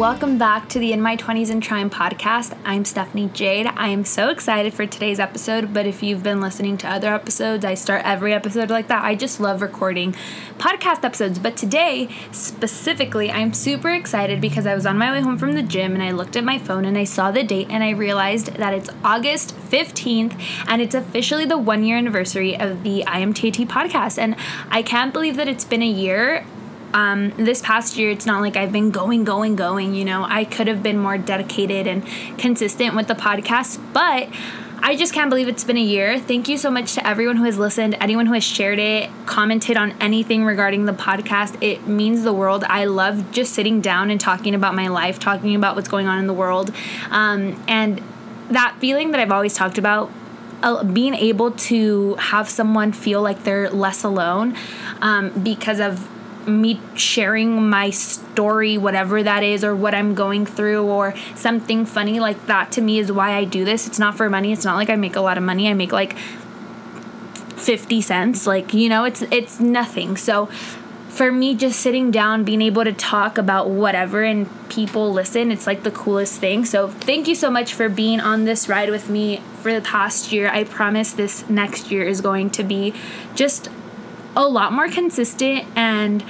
welcome back to the In My 20s and Trying podcast. I'm Stephanie Jade. I am so excited for today's episode, but if you've been listening to other episodes, I start every episode like that. I just love recording podcast episodes, but today specifically, I'm super excited because I was on my way home from the gym and I looked at my phone and I saw the date and I realized that it's August 15th and it's officially the one year anniversary of the IMTAT podcast. And I can't believe that it's been a year um, this past year, it's not like I've been going, going, going. You know, I could have been more dedicated and consistent with the podcast, but I just can't believe it's been a year. Thank you so much to everyone who has listened, anyone who has shared it, commented on anything regarding the podcast. It means the world. I love just sitting down and talking about my life, talking about what's going on in the world. Um, and that feeling that I've always talked about uh, being able to have someone feel like they're less alone um, because of me sharing my story, whatever that is, or what I'm going through, or something funny like that to me is why I do this. It's not for money. It's not like I make a lot of money. I make like 50 cents. Like, you know, it's it's nothing. So for me just sitting down being able to talk about whatever and people listen it's like the coolest thing so thank you so much for being on this ride with me for the past year i promise this next year is going to be just a lot more consistent and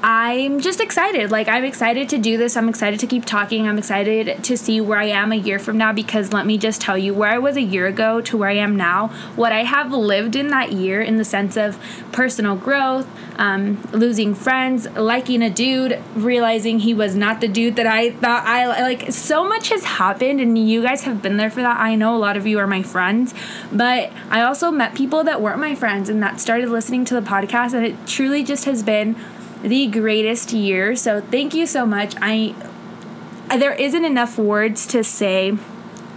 I'm just excited. Like, I'm excited to do this. I'm excited to keep talking. I'm excited to see where I am a year from now because let me just tell you where I was a year ago to where I am now, what I have lived in that year in the sense of personal growth, um, losing friends, liking a dude, realizing he was not the dude that I thought I like. So much has happened, and you guys have been there for that. I know a lot of you are my friends, but I also met people that weren't my friends and that started listening to the podcast, and it truly just has been the greatest year. So thank you so much. I there isn't enough words to say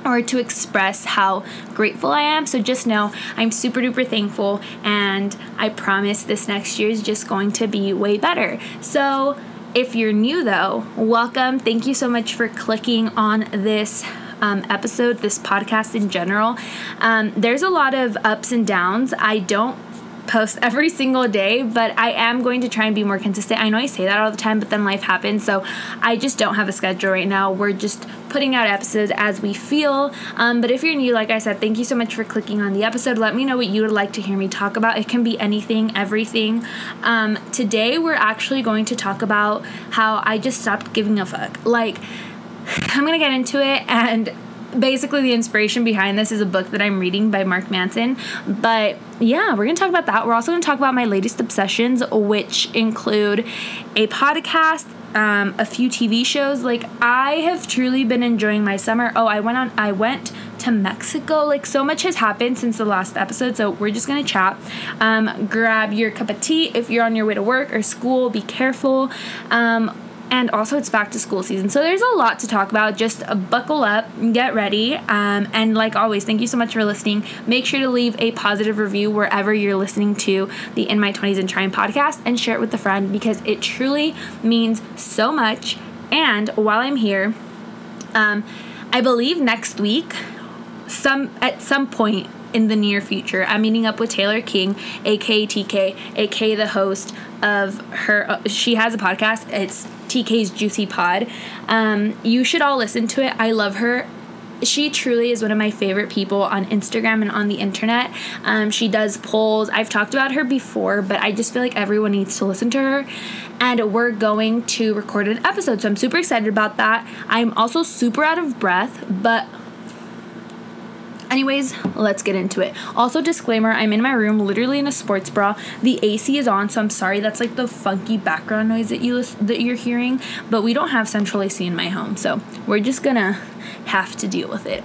or to express how grateful I am. So just know I'm super duper thankful and I promise this next year is just going to be way better. So if you're new though, welcome. Thank you so much for clicking on this um, episode, this podcast in general. Um, there's a lot of ups and downs. I don't post every single day, but I am going to try and be more consistent. I know I say that all the time, but then life happens, so I just don't have a schedule right now. We're just putting out episodes as we feel. Um, but if you're new, like I said, thank you so much for clicking on the episode. Let me know what you would like to hear me talk about. It can be anything, everything. Um, today, we're actually going to talk about how I just stopped giving a fuck. Like, I'm gonna get into it and basically the inspiration behind this is a book that I'm reading by Mark Manson. But yeah, we're going to talk about that. We're also going to talk about my latest obsessions, which include a podcast, um, a few TV shows. Like I have truly been enjoying my summer. Oh, I went on. I went to Mexico. Like so much has happened since the last episode. So we're just gonna chat. Um, grab your cup of tea if you're on your way to work or school. Be careful. Um, and also it's back to school season. So there's a lot to talk about. Just buckle up, and get ready, um, and like always, thank you so much for listening. Make sure to leave a positive review wherever you're listening to the In My 20s and Trying podcast and share it with a friend because it truly means so much. And while I'm here, um, I believe next week, some at some point in the near future. I'm meeting up with Taylor King, aka TK, aka the host of her. Uh, she has a podcast. It's TK's Juicy Pod. Um, you should all listen to it. I love her she truly is one of my favorite people on Instagram and on the internet. Um, she does polls. I've talked about her before, but I just feel like everyone needs to listen to her. And we're going to record an episode, so I'm super excited about that. I'm also super out of breath, but Anyways, let's get into it. Also, disclaimer I'm in my room, literally in a sports bra. The AC is on, so I'm sorry that's like the funky background noise that you that you're hearing. But we don't have central AC in my home, so we're just gonna have to deal with it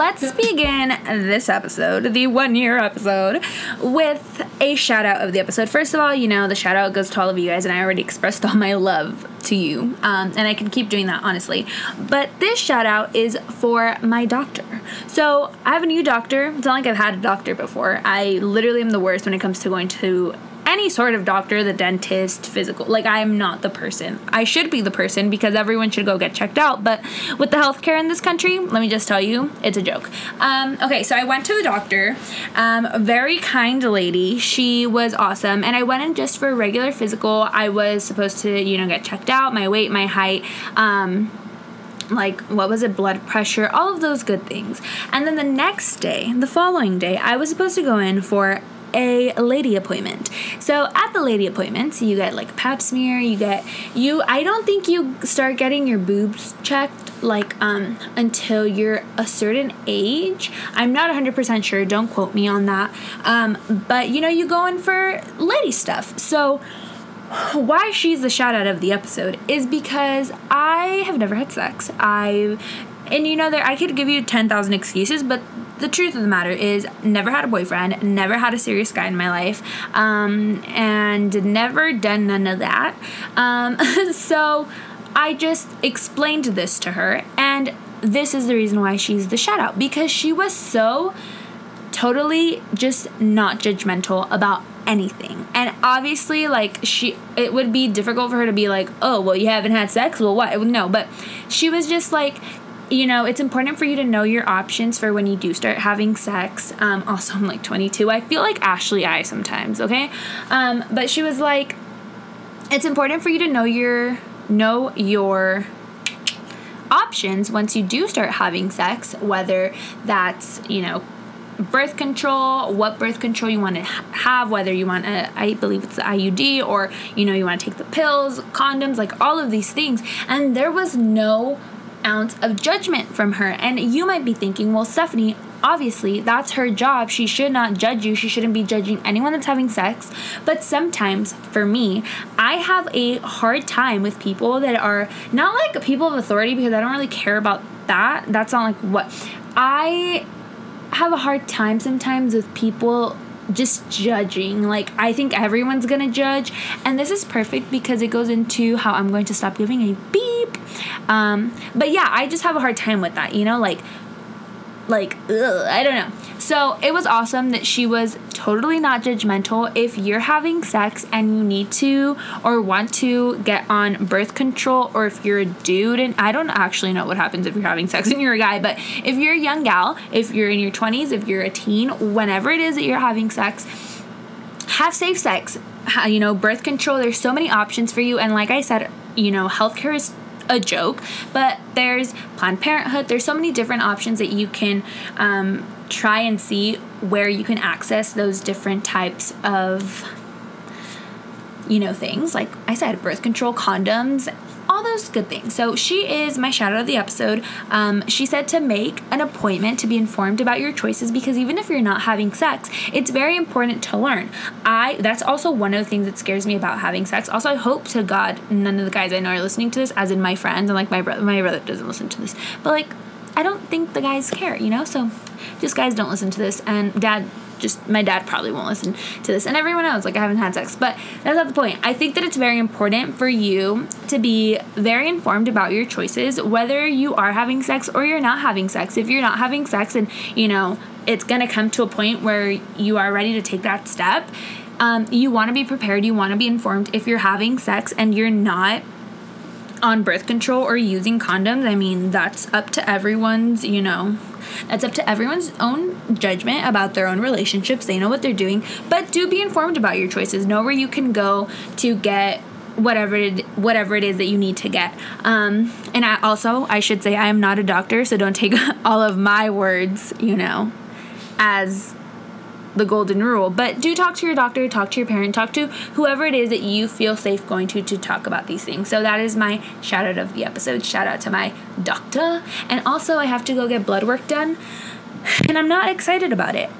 let's begin this episode, the one year episode, with a shout out of the episode. First of all, you know, the shout out goes to all of you guys, and I already expressed all my love to you. Um, and I can keep doing that, honestly. But this shout out is for my doctor. So I have a new doctor. It's not like I've had a doctor before. I literally am the worst when it comes to going to any sort of doctor, the dentist, physical. Like, I'm not the person. I should be the person because everyone should go get checked out. But with the healthcare in this country, let me just tell you, it's a joke. Um, okay, so I went to the doctor. Um, a very kind lady. She was awesome. And I went in just for a regular physical. I was supposed to, you know, get checked out, my weight, my height. Um, like what was it blood pressure all of those good things and then the next day the following day i was supposed to go in for a lady appointment. So at the lady appointments, you get like pap smear, you get you I don't think you start getting your boobs checked like um until you're a certain age. I'm not 100% sure, don't quote me on that. Um but you know, you go in for lady stuff. So why she's the shout out of the episode is because I have never had sex. I and you know there I could give you 10,000 excuses, but the truth of the matter is never had a boyfriend never had a serious guy in my life um, and never done none of that um, so i just explained this to her and this is the reason why she's the shout out because she was so totally just not judgmental about anything. And obviously, like, she, it would be difficult for her to be like, oh, well, you haven't had sex? Well, what? No, but she was just like, you know, it's important for you to know your options for when you do start having sex. Um, also, I'm like 22. I feel like Ashley I sometimes, okay? Um, but she was like, it's important for you to know your know your options once you do start having sex, whether that's, you know, birth control, what birth control you want to have, whether you want a, I believe it's the IUD, or you know, you want to take the pills, condoms, like all of these things. And there was no ounce of judgment from her. And you might be thinking, well, Stephanie, obviously that's her job. She should not judge you. She shouldn't be judging anyone that's having sex. But sometimes, for me, I have a hard time with people that are not like people of authority because I don't really care about that. That's not like what I have a hard time sometimes with people just judging. Like, I think everyone's gonna judge. And this is perfect because it goes into how I'm going to stop giving a beep. Um, but yeah, I just have a hard time with that, you know? Like, like ugh, I don't know. So it was awesome that she was totally not judgmental. If you're having sex and you need to or want to get on birth control, or if you're a dude, and I don't actually know what happens if you're having sex and you're a guy, but if you're a young gal, if you're in your 20s, if you're a teen, whenever it is that you're having sex, have safe sex. You know, birth control, there's so many options for you. And like I said, you know, healthcare is a joke, but there's Planned Parenthood. There's so many different options that you can um, try and see where you can access those different types of you know things like i said birth control condoms all those good things. So she is my shout out of the episode. Um, she said to make an appointment to be informed about your choices because even if you're not having sex, it's very important to learn. I that's also one of the things that scares me about having sex. Also, I hope to God none of the guys I know are listening to this, as in my friends and like my brother. My brother doesn't listen to this, but like I don't think the guys care, you know. So just guys don't listen to this, and Dad just my dad probably won't listen to this and everyone else like i haven't had sex but that's not the point. I think that it's very important for you to be very informed about your choices whether you are having sex or you're not having sex. If you're not having sex and you know it's going to come to a point where you are ready to take that step. Um, you want to be prepared you want to be informed. If you're having sex and you're not on birth control or using condoms i mean that's up to everyone's you know that's up to everyone's own judgment about their own relationships. They know what they're doing, but do be informed about your choices. Know where you can go to get whatever it, whatever it is that you need to get. Um, and I also I should say I am not a doctor, so don't take all of my words, you know, as the golden rule. But do talk to your doctor, talk to your parent, talk to whoever it is that you feel safe going to to talk about these things. So that is my shout out of the episode. Shout out to my doctor. And also, I have to go get blood work done, and I'm not excited about it.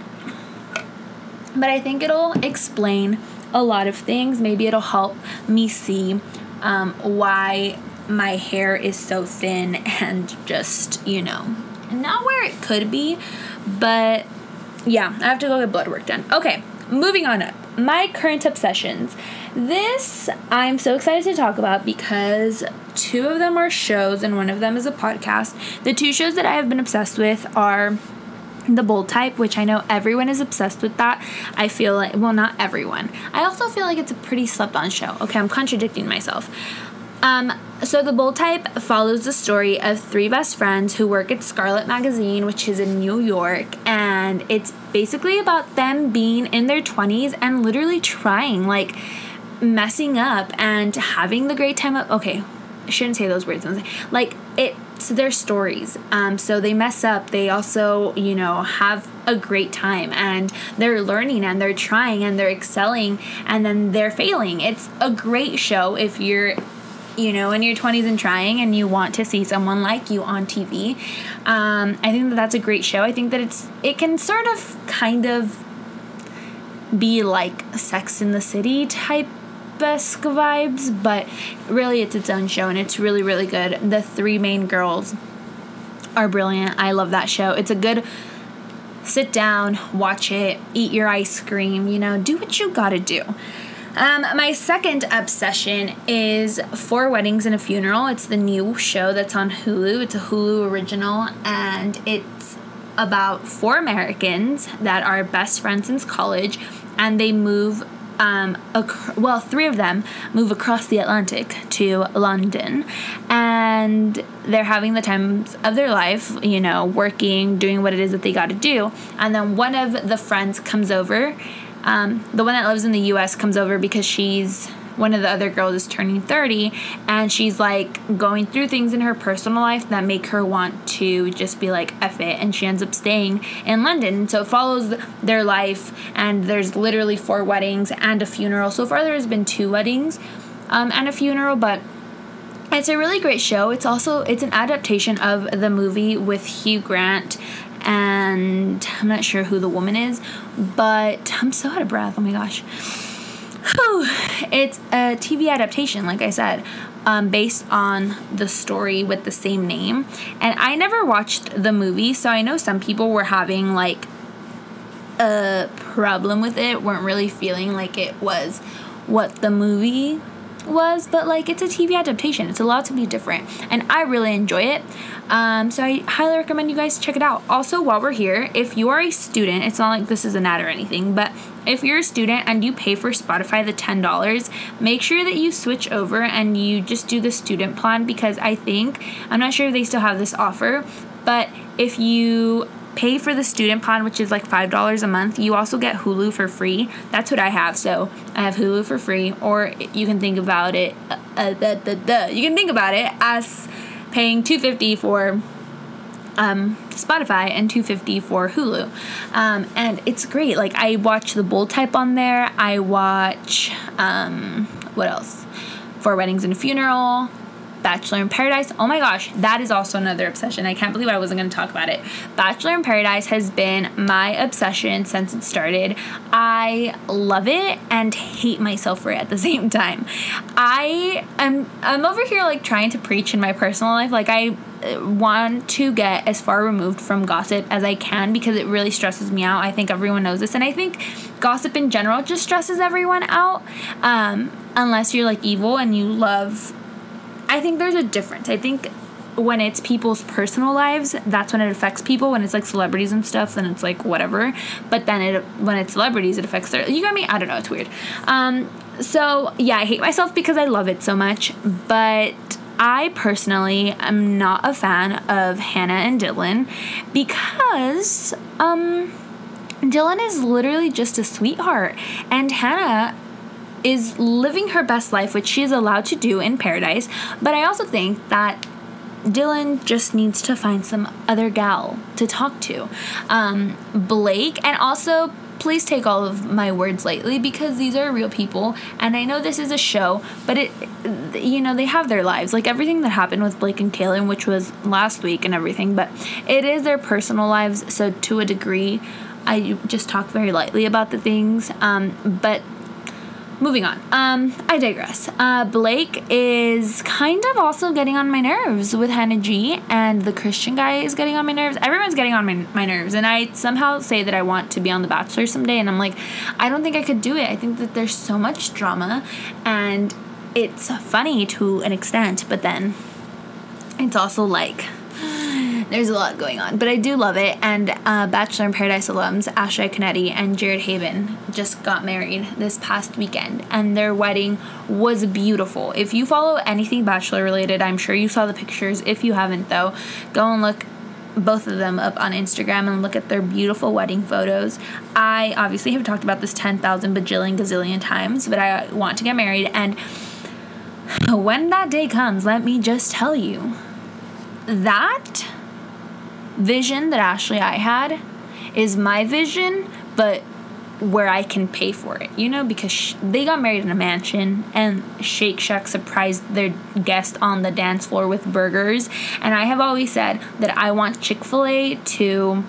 But I think it'll explain a lot of things. Maybe it'll help me see um, why my hair is so thin and just, you know, not where it could be, but yeah, I have to go get blood work done. Okay, moving on up. My current obsessions. This I'm so excited to talk about because two of them are shows and one of them is a podcast. The two shows that I have been obsessed with are the bold type, which I know everyone is obsessed with that. I feel like, well, not everyone. I also feel like it's a pretty slept on show. Okay, I'm contradicting myself. Um, so the bold type follows the story of three best friends who work at Scarlet Magazine, which is in New York, and it's basically about them being in their 20s and literally trying, like messing up and having the great time of okay, I shouldn't say those words. Like it's their stories. Um, so they mess up. They also, you know, have a great time and they're learning and they're trying and they're excelling and then they're failing. It's a great show if you're you know, in your 20s and trying and you want to see someone like you on TV. Um, I think that that's a great show. I think that it's it can sort of kind of be like Sex in the City type esque vibes, but really it's its own show and it's really, really good. The three main girls are brilliant. I love that show. It's a good sit down, watch it, eat your ice cream, you know, do what you gotta do. Um, my second obsession is Four Weddings and a Funeral. It's the new show that's on Hulu. It's a Hulu original, and it's about four Americans that are best friends since college, and they move. Um, ac- well, three of them move across the Atlantic to London, and they're having the times of their life, you know, working, doing what it is that they got to do. And then one of the friends comes over um, the one that lives in the US comes over because she's one of the other girls is turning 30 and she's like going through things in her personal life that make her want to just be like F it and she ends up staying in London. So it follows their life and there's literally four weddings and a funeral. So far there's been two weddings um, and a funeral, but it's a really great show. It's also it's an adaptation of the movie with Hugh Grant and I'm not sure who the woman is, but I'm so out of breath. Oh my gosh. Whew. It's a TV adaptation, like I said, um, based on the story with the same name. And I never watched the movie, so I know some people were having like a problem with it, weren't really feeling like it was what the movie was, but like it's a TV adaptation. It's allowed to be different, and I really enjoy it. Um, so I highly recommend you guys check it out. Also, while we're here, if you are a student, it's not like this is an ad or anything, but if you're a student and you pay for Spotify the $10, make sure that you switch over and you just do the student plan because I think, I'm not sure if they still have this offer, but if you pay for the student plan, which is like $5 a month, you also get Hulu for free. That's what I have. So I have Hulu for free, or you can think about it, uh, uh, the, the, the, you can think about it as paying 250 for um, Spotify and 250 for Hulu. Um, and it's great. Like I watch the bold type on there. I watch um, what else? Four Weddings and Funeral. Bachelor in Paradise. Oh my gosh, that is also another obsession. I can't believe I wasn't going to talk about it. Bachelor in Paradise has been my obsession since it started. I love it and hate myself for it at the same time. I am I'm over here like trying to preach in my personal life. Like I uh, want to get as far removed from gossip as I can because it really stresses me out. I think everyone knows this, and I think gossip in general just stresses everyone out. Um, unless you're like evil and you love I think there's a difference. I think when it's people's personal lives, that's when it affects people. When it's like celebrities and stuff, then it's like whatever. But then it when it's celebrities, it affects their. You got me? I don't know. It's weird. Um, so yeah, I hate myself because I love it so much, but. I personally am not a fan of Hannah and Dylan because um, Dylan is literally just a sweetheart, and Hannah is living her best life, which she is allowed to do in paradise. But I also think that Dylan just needs to find some other gal to talk to. Um, Blake, and also please take all of my words lightly because these are real people and I know this is a show, but it you know, they have their lives. Like everything that happened with Blake and Caelynn, which was last week and everything, but it is their personal lives, so to a degree I just talk very lightly about the things. Um, but moving on. Um, I digress. Uh, Blake is kind of also getting on my nerves with Hannah G, and the Christian guy is getting on my nerves. Everyone's getting on my, my nerves, and I somehow say that I want to be on The Bachelor someday, and I'm like, I don't think I could do it. I think that there's so much drama, and it's funny to an extent, but then it's also like there's a lot going on, but I do love it. And uh, Bachelor in Paradise alums Ashley Iaconetti and Jared Haibon just got married this past weekend, and their wedding was beautiful. If you follow anything Bachelor related, I'm sure you saw the pictures. If you haven't, though, go and look both of them up on Instagram and look at their beautiful wedding photos. I obviously have talked about this 10,000 bajillion gazillion times, but I want to get married. And when that day comes, let me just tell you that vision that Ashley I had is my vision, but where I can pay for it, you know, because sh- they got married in a mansion and Shake Shack surprised their guest on the dance floor with burgers. And I have always said that I want Chick fil A to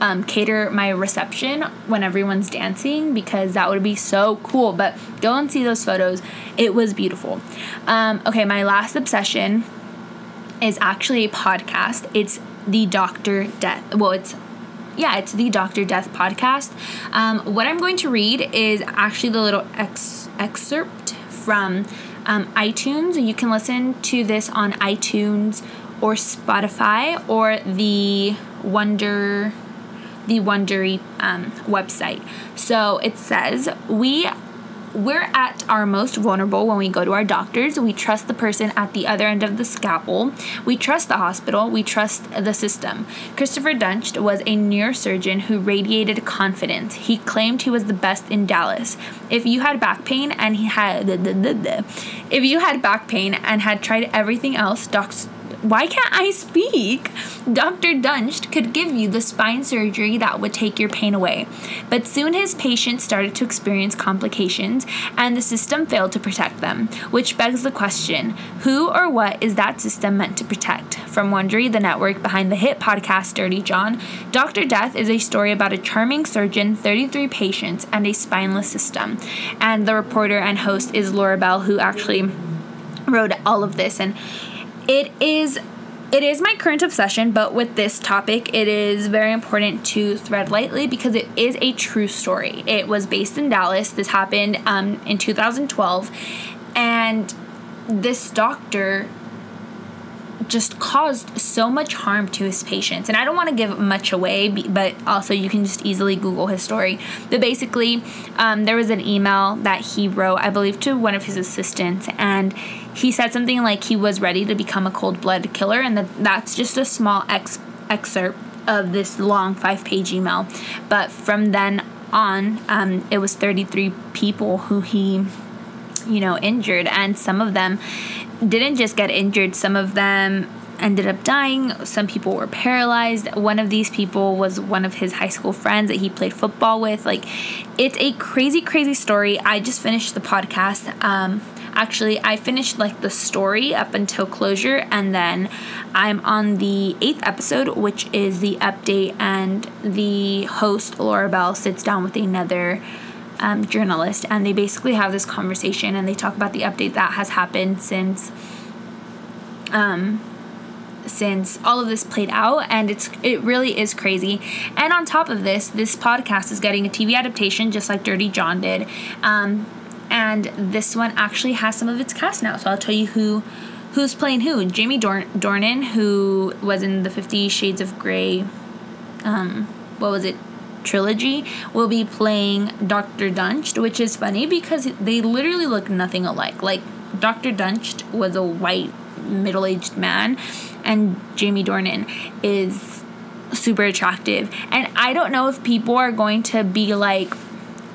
um, cater my reception when everyone's dancing because that would be so cool. But go and see those photos, it was beautiful. Um, okay, my last obsession is actually a podcast. It's the Doctor Death. Well, it's yeah, it's the Doctor Death podcast. Um, what I'm going to read is actually the little ex- excerpt from um, iTunes. You can listen to this on iTunes or Spotify or the Wonder the Wondery um, website. So it says we we're at our most vulnerable when we go to our doctors. We trust the person at the other end of the scalpel. We trust the hospital. We trust the system. Christopher Duntsch was a neurosurgeon who radiated confidence. He claimed he was the best in Dallas. If you had back pain and he had if you had back pain and had tried everything else, docs why can't I speak? Dr. Duntsch could give you the spine surgery that would take your pain away. But soon his patients started to experience complications, and the system failed to protect them, which begs the question who or what is that system meant to protect? From Wondery, the network behind the hit podcast Dirty John, Dr. Death is a story about a charming surgeon, 33 patients, and a spineless system. And the reporter and host is Laura Beil, who actually wrote all of this. And it is it is my current obsession, but with this topic, it is very important to thread lightly because it is a true story. It was based in Dallas. This happened um, in 2012, and this doctor just caused so much harm to his patients. And I don't want to give much away, but also you can just easily Google his story. But basically, um, there was an email that he wrote, I believe, to one of his assistants, and he said something like he was ready to become a cold blooded killer, and that that's just a small ex- excerpt of this long five page email. But from then on, um, it was 33 people who he you know injured and some of them didn't just get injured, some of them ended up dying. Some people were paralyzed. One of these people was one of his high school friends that he played football with. Like, it's a crazy, crazy story. I just finished the podcast. Um, actually, I finished like the story up until closure, and then I'm on the eighth episode, which is the update, and the host, Laura Beil, sits down with another um, journalist, and they basically have this conversation and they talk about the update that has happened since. Um, since all of this played out and it's it really is crazy and on top of this this podcast is getting a tv adaptation just like dirty john did um, and this one actually has some of its cast now so i'll tell you who who's playing who jamie Dorn- dornan who was in the 50 shades of gray um, what was it trilogy will be playing Dr. Duntsch, which is funny because they literally look nothing alike. Like, Dr. Duntsch was a white, middle aged man, and Jamie Dornan is super attractive. And I don't know if people are going to be like,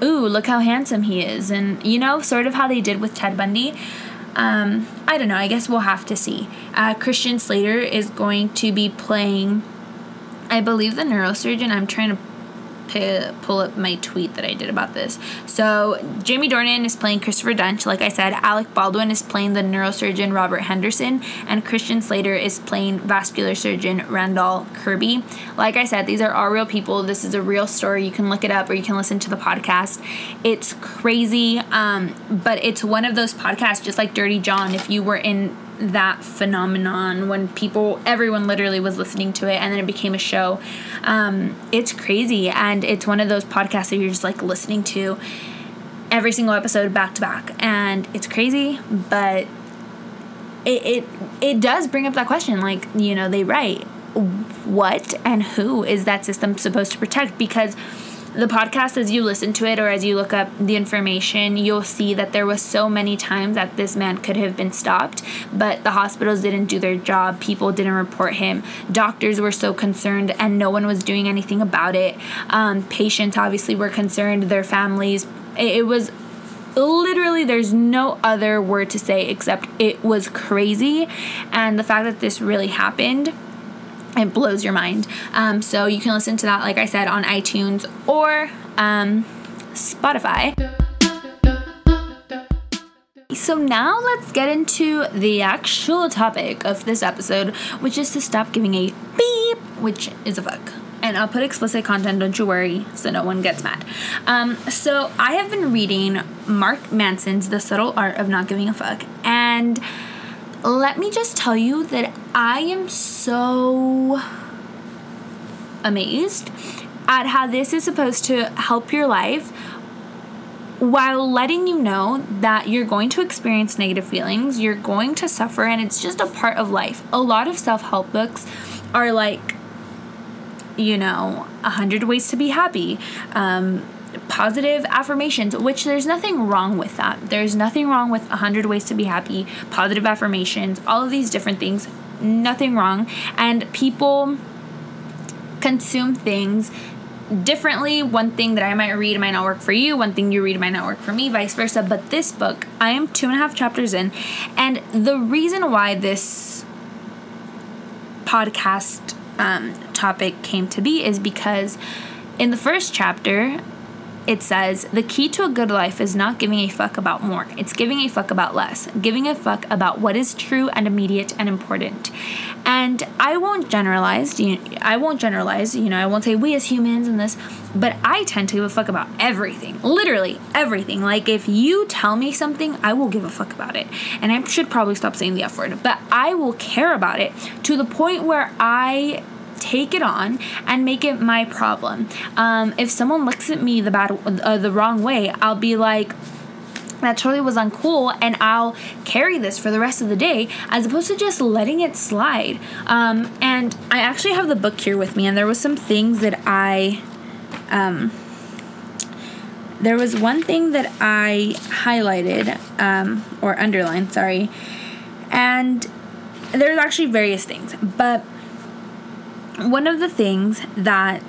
ooh, look how handsome he is. And, you know, sort of how they did with Ted Bundy. Um, I don't know. I guess we'll have to see. Uh, Christian Slater is going to be playing, I believe, the neurosurgeon. I'm trying to pull up my tweet that I did about this. So Jamie Dornan is playing Christopher Duntsch, Like I said, Alec Baldwin is playing the neurosurgeon Robert Henderson, and Christian Slater is playing vascular surgeon Randall Kirby. Like I said, these are all real people. This is a real story. You can look it up or you can listen to the podcast. It's crazy, um, but it's one of those podcasts, just like Dirty John. If you were in that phenomenon when people, everyone literally was listening to it and then it became a show. Um, it's crazy. And it's one of those podcasts that you're just like listening to every single episode back to back. And it's crazy, but it, it, it does bring up that question like, you know, they write what and who is that system supposed to protect? Because the podcast as you listen to it or as you look up the information you'll see that there was so many times that this man could have been stopped but the hospitals didn't do their job. People didn't report him. Doctors were so concerned and no one was doing anything about it. Um, patients obviously were concerned their families. It, it was literally there's no other word to say except it was crazy. And the fact that this really happened it blows your mind. Um, so you can listen to that, like I said, on iTunes or um, Spotify. So now let's get into the actual topic of this episode, which is to stop giving a beep, which is a fuck. And I'll put explicit content, don't you worry, so no one gets mad. Um, so I have been reading Mark Manson's The Subtle Art of Not Giving a Fuck, and let me just tell you that I am so amazed at how this is supposed to help your life while letting you know that you're going to experience negative feelings, you're going to suffer, and it's just a part of life. A lot of self help books are like, you know, a hundred ways to be happy. Um, positive affirmations, which there's nothing wrong with that. There's nothing wrong with 100 ways to be happy, positive affirmations, all of these different things. Nothing wrong. And people consume things differently. One thing that I might read might not work for you, one thing you read might not work for me, vice versa. But this book, I am two and a half chapters in, and the reason why this podcast um, topic came to be is because in the first chapter, it says the key to a good life is not giving a fuck about more. It's giving a fuck about less. Giving a fuck about what is true and immediate and important. And I won't generalize. I won't generalize. You know, I won't say we as humans and this, but I tend to give a fuck about everything. Literally everything. Like if you tell me something, I will give a fuck about it. And I should probably stop saying the F word, but I will care about it to the point where I take it on and make it my problem. Um, if someone looks at me the bad, uh, the wrong way, I'll be like, that totally was uncool and I'll carry this for the rest of the day as opposed to just letting it slide. Um, and I actually have the book here with me and there was some things that I um, there was one thing that I highlighted um, or underlined, sorry. And there's actually various things, but one of the things that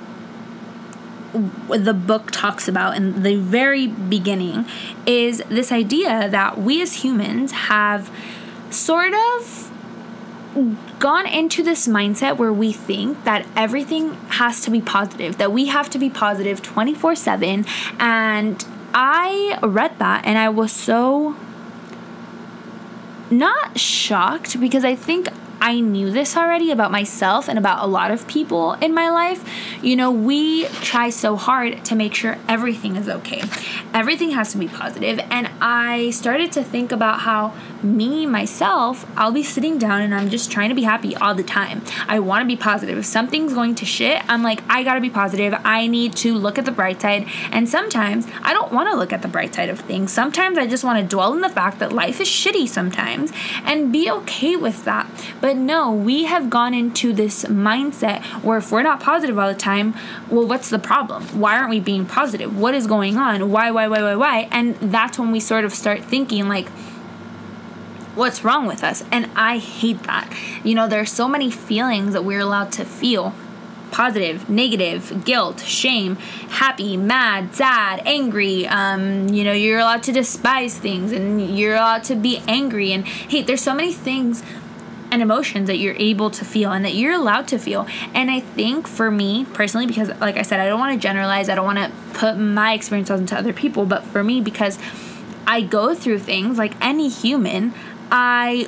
the book talks about in the very beginning is this idea that we as humans have sort of gone into this mindset where we think that everything has to be positive, that we have to be positive 24 7. And I read that and I was so not shocked because I think I knew this already about myself and about a lot of people in my life. You know, we try so hard to make sure everything is okay. Everything has to be positive. And I started to think about how me, myself, I'll be sitting down and I'm just trying to be happy all the time. I want to be positive. If something's going to shit, I'm like, I gotta be positive. I need to look at the bright side. And sometimes I don't want to look at the bright side of things. Sometimes I just want to dwell in the fact that life is shitty sometimes and be okay with that. But but no, we have gone into this mindset where if we're not positive all the time, well, what's the problem? Why aren't we being positive? What is going on? Why, why, why, why, why? And that's when we sort of start thinking, like, what's wrong with us? And I hate that. You know, there are so many feelings that we're allowed to feel positive, negative, guilt, shame, happy, mad, sad, angry. Um, you know, you're allowed to despise things and you're allowed to be angry and hate. There's so many things and emotions that you're able to feel and that you're allowed to feel. And I think for me personally, because like I said, I don't want to generalize, I don't want to put my experiences into other people, but for me, because I go through things like any human, I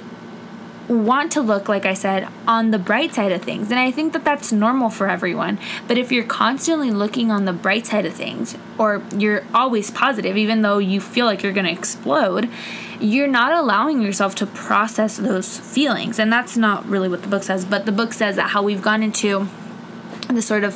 want to look, like I said, on the bright side of things. And I think that that's normal for everyone. But if you're constantly looking on the bright side of things, or you're always positive, even though you feel like you're going to explode, you're not allowing yourself to process those feelings. And that's not really what the book says, but the book says that how we've gone into this sort of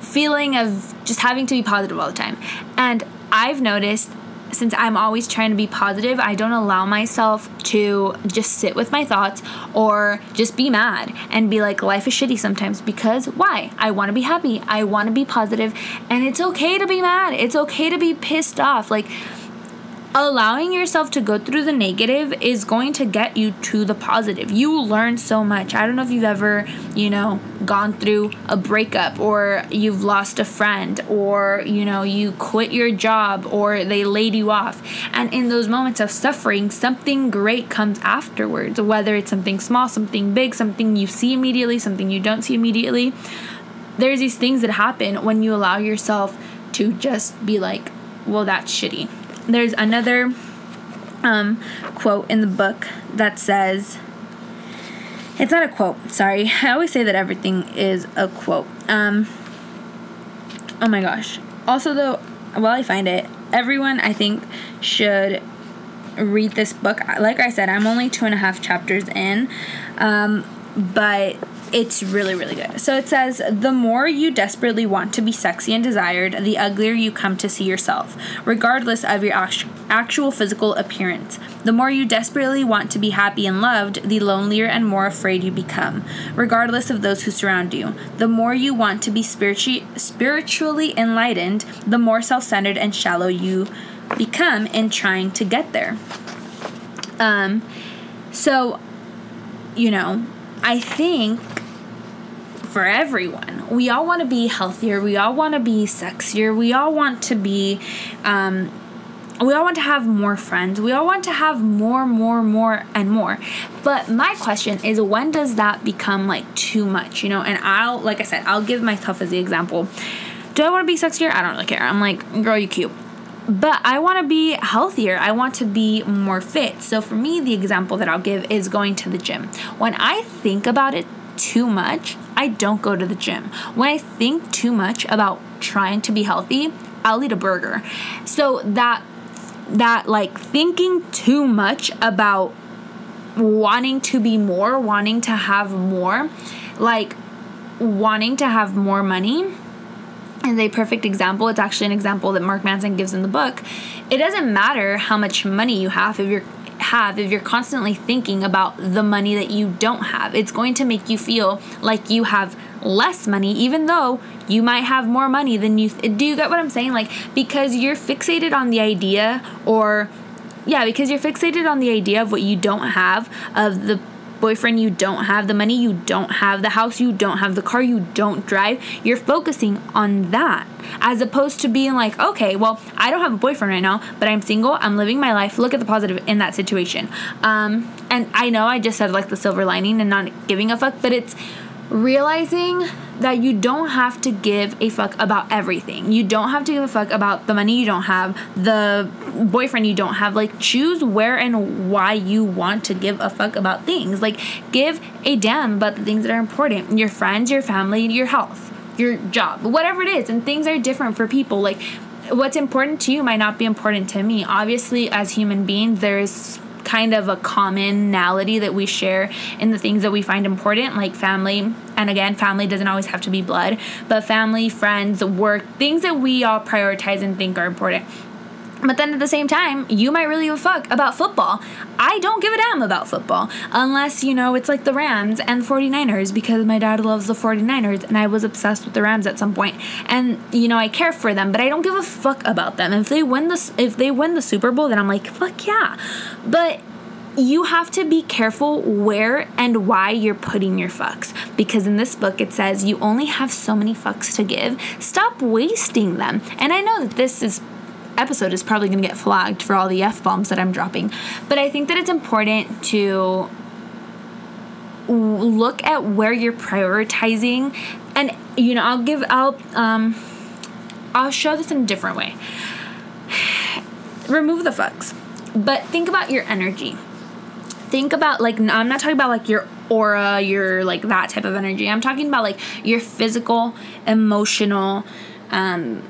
feeling of just having to be positive all the time. And I've noticed since I'm always trying to be positive, I don't allow myself to just sit with my thoughts or just be mad and be like, life is shitty sometimes because why? I want to be happy. I want to be positive, and it's okay to be mad. It's okay to be pissed off. Like, allowing yourself to go through the negative is going to get you to the positive. You learn so much. I don't know if you've ever, you know, gone through a breakup or you've lost a friend or, you know, you quit your job or they laid you off. And in those moments of suffering, something great comes afterwards, whether it's something small, something big, something you see immediately, something you don't see immediately. There's these things that happen when you allow yourself to just be like, well, that's shitty there's another um, quote in the book that says, it's not a quote, sorry. I always say that everything is a quote. Um, oh my gosh. Also, though, while I find it, everyone I think should read this book. Like I said, I'm only two and a half chapters in, um, but it's really, really good. So it says the more you desperately want to be sexy and desired, the uglier you come to see yourself, regardless of your actual physical appearance. The more you desperately want to be happy and loved, the lonelier and more afraid you become, regardless of those who surround you. The more you want to be spiritually spiritually enlightened, the more self-centered and shallow you become in trying to get there. Um so you know, I think for everyone. We all want to be healthier. We all want to be sexier. We all want to be, um, we all want to have more friends. We all want to have more, more, more, and more. But my question is when does that become like too much, you know? And I'll, like I said, I'll give myself as the example. Do I want to be sexier? I don't really care. I'm like, girl, you cute but I want to be healthier. I want to be more fit. So for me, the example that I'll give is going to the gym. When I think about it too much, I don't go to the gym. When I think too much about trying to be healthy, I'll eat a burger. So that that like thinking too much about wanting to be more, wanting to have more, like wanting to have more money is a perfect example. It's actually an example that Mark Manson gives in the book. It doesn't matter how much money you have if you're have if you're constantly thinking about the money that you don't have. It's going to make you feel like you have less money even though you might have more money than you th- do you get what I'm saying like because you're fixated on the idea or yeah, because you're fixated on the idea of what you don't have of the boyfriend you don't have, the money you don't have, the house you don't have, the car you don't drive, you're focusing on that as opposed to being like, okay, well, I don't have a boyfriend right now, but I'm single, I'm living my life. Look at the positive in that situation. Um, and I know I just said like the silver lining and not giving a fuck, but it's realizing that you don't have to give a fuck about everything. You don't have to give a fuck about the money you don't have, the boyfriend you don't have. Like, choose where and why you want to give a fuck about things. Like, give a damn about the things that are important your friends, your family, your health, your job, whatever it is. And things are different for people. Like, what's important to you might not be important to me. Obviously, as human beings, there's kind of a commonality that we share in the things that we find important, like family. And again, family doesn't always have to be blood, but family, friends, work, things that we all prioritize and think are important. But then at the same time, you might really give a fuck about football. I don't give a damn about football unless, you know, it's like the Rams and 49ers because my dad loves the 49ers and I was obsessed with the Rams at some point. And, you know, I care for them, but I don't give a fuck about them. If they win the if they win the Super Bowl, then I'm like, "Fuck yeah." But you have to be careful where and why you're putting your fucks because in this book it says you only have so many fucks to give. Stop wasting them. And I know that this is episode is probably going to get flagged for all the F bombs that I'm dropping. But I think that it's important to look at where you're prioritizing and you know I'll give I'll um I'll show this in a different way. Remove the fucks. But think about your energy. Think about like I'm not talking about like your aura, your like that type of energy. I'm talking about like your physical, emotional, um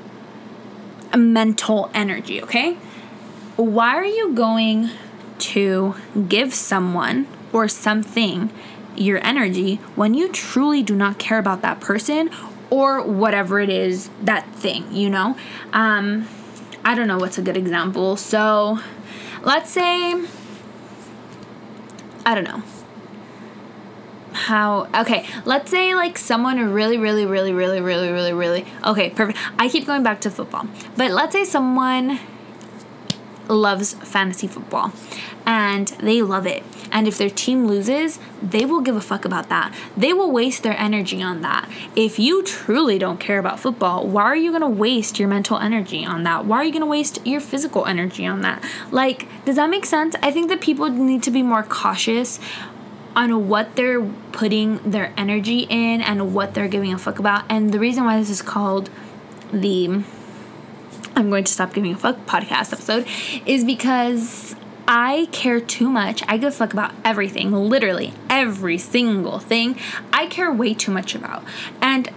mental energy, okay? Why are you going to give someone or something your energy when you truly do not care about that person or whatever it is, that thing, you know? Um, I don't know what's a good example. So, let's say I don't know. How okay, let's say like someone really, really, really, really, really, really, really okay, perfect. I keep going back to football. But let's say someone loves fantasy football and they love it. And if their team loses, they will give a fuck about that. They will waste their energy on that. If you truly don't care about football, why are you gonna waste your mental energy on that? Why are you gonna waste your physical energy on that? Like, does that make sense? I think that people need to be more cautious on what they're putting their energy in and what they're giving a fuck about. And the reason why this is called the I'm going to stop giving a fuck podcast episode is because I care too much. I give a fuck about everything, literally every single thing. I care way too much about. And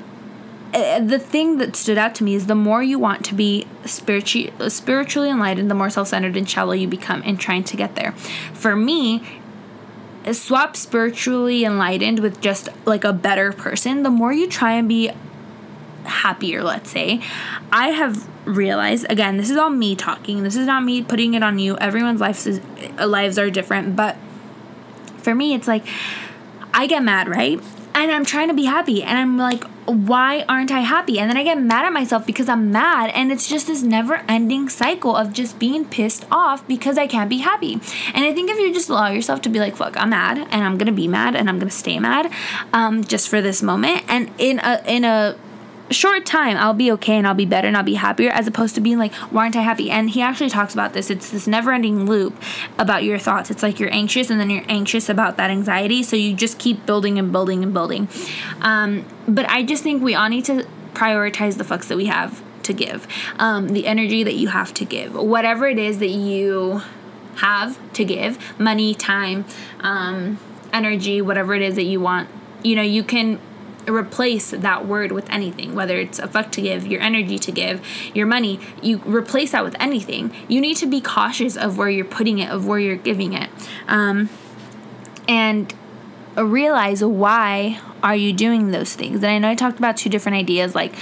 uh, the thing that stood out to me is the more you want to be spiritually spiritually enlightened, the more self-centered and shallow you become in trying to get there. For me, swap spiritually enlightened with just like a better person, the more you try and be happier, let's say, I have realized again, this is all me talking. This is not me putting it on you. Everyone's lives is, uh, lives are different, but for me it's like I get mad, right? And I'm trying to be happy and I'm like why aren't I happy? And then I get mad at myself because I'm mad and it's just this never-ending cycle of just being pissed off because I can't be happy. And I think if you just allow yourself to be like, "Fuck, I'm mad and I'm going to be mad and I'm going to stay mad um, just for this moment." And in a in a short time I'll be okay and I'll be better and I'll be happier as opposed to being like why aren't I happy? And he actually talks about this. It's this never ending loop about your thoughts. It's like you're anxious and then you're anxious about that anxiety. So you just keep building and building and building. Um, but I just think we all need to prioritize the fucks that we have to give. Um, the energy that you have to give. Whatever it is that you have to give. Money time um, energy whatever it is that you want. You know you can replace that word with anything, whether it's a fuck to give, your energy to give, your money, you replace that with anything. You need to be cautious of where you're putting it, of where you're giving it. Um, and realize why are you doing those things. And I know I talked about two different ideas like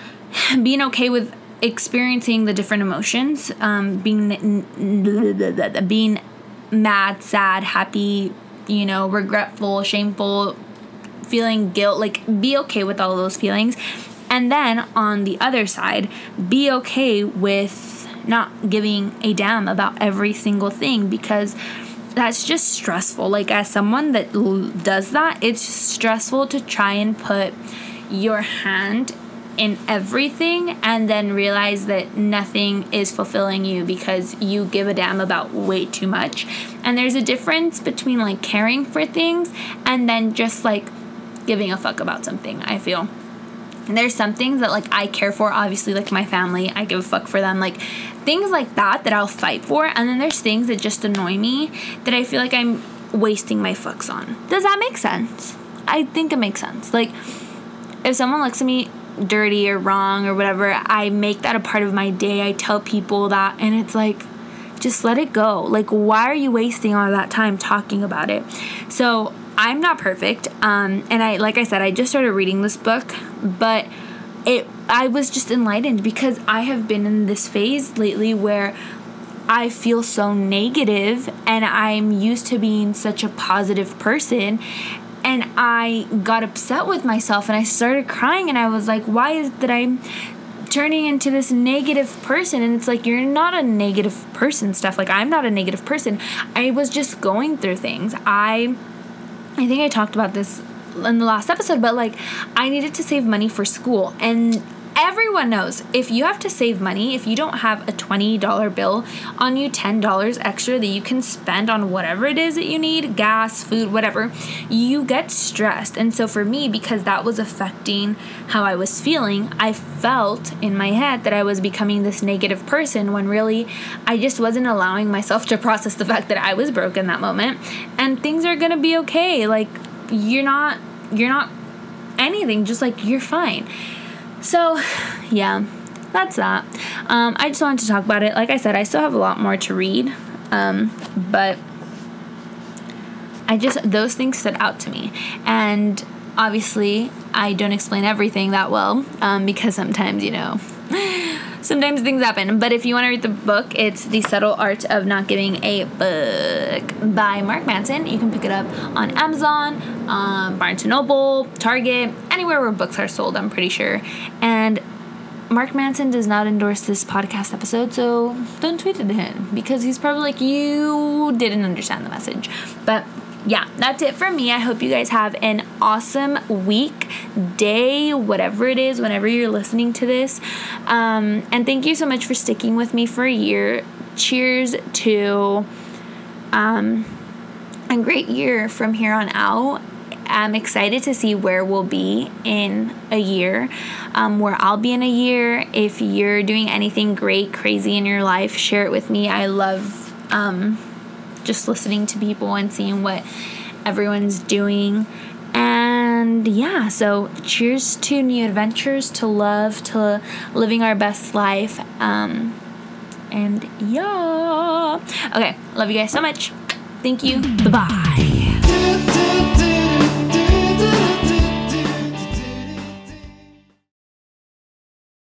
being okay with experiencing the different emotions, um, being being mad, sad, happy, you know, regretful, shameful, feeling guilt, like be okay with all those feelings. And then on the other side, be okay with not giving a damn about every single thing because that's just stressful. Like, as someone that l- does that, it's stressful to try and put your hand in everything and then realize that nothing is fulfilling you because you give a damn about way too much. And there's a difference between like caring for things and then just like giving a fuck about something, I feel. And there's some things that like I care for, obviously like my family, I give a fuck for them, like things like that that I'll fight for. And then there's things that just annoy me that I feel like I'm wasting my fucks on. Does that make sense? I think it makes sense. Like if someone looks at me dirty or wrong or whatever, I make that a part of my day. I tell people that and it's like just let it go. Like why are you wasting all that time talking about it? So I'm not perfect. Um, and I, like I said, I just started reading this book, but it, I was just enlightened because I have been in this phase lately where I feel so negative and I'm used to being such a positive person. And I got upset with myself and I started crying and I was like, why is that I'm turning into this negative person and it's like you're not a negative person stuff like i'm not a negative person i was just going through things i I think I talked about this in the last episode, but like I needed to save money for school and everyone knows if you have to save money, if you don't have a $20 bill on you, $10 extra that you can spend on whatever it is that you need gas, food, whatever you get stressed. And so for me, because that was affecting how I was feeling, I felt in my head that I was becoming this negative person when really I just wasn't allowing myself to process the fact that I was broke in that moment and things are gonna be okay. Like, you're not, you're not anything, just like you're fine. So, yeah, that's that. Um, I just wanted to talk about it. Like I said, I still have a lot more to read, um, but I just, those things stood out to me. And obviously, I don't explain everything that well um, because sometimes, you know, sometimes things happen. But if you want to read the book, it's The Subtle Art of Not Giving a Book by Mark Manson. You can pick it up on Amazon, um, Barnes & Noble, Target, anywhere where books are sold, I'm pretty sure. And Mark Manson does not endorse this podcast episode, so don't tweet it to him because he's probably like, you didn't understand the message. But yeah, that's it for me. I hope you guys have an awesome week, day, whatever it is, whenever you're listening to this. Um, and thank you so much for sticking with me for a year. Cheers to um, a great year from here on out. I'm excited to see where we'll be in a year, um, where I'll be in a year. If you're doing anything great, crazy in your life, share it with me. I love. Um, just listening to people and seeing what everyone's doing. And yeah, so cheers to new adventures, to love, to living our best life. Um, and yeah. Okay, love you guys so much. Thank you. Bye bye.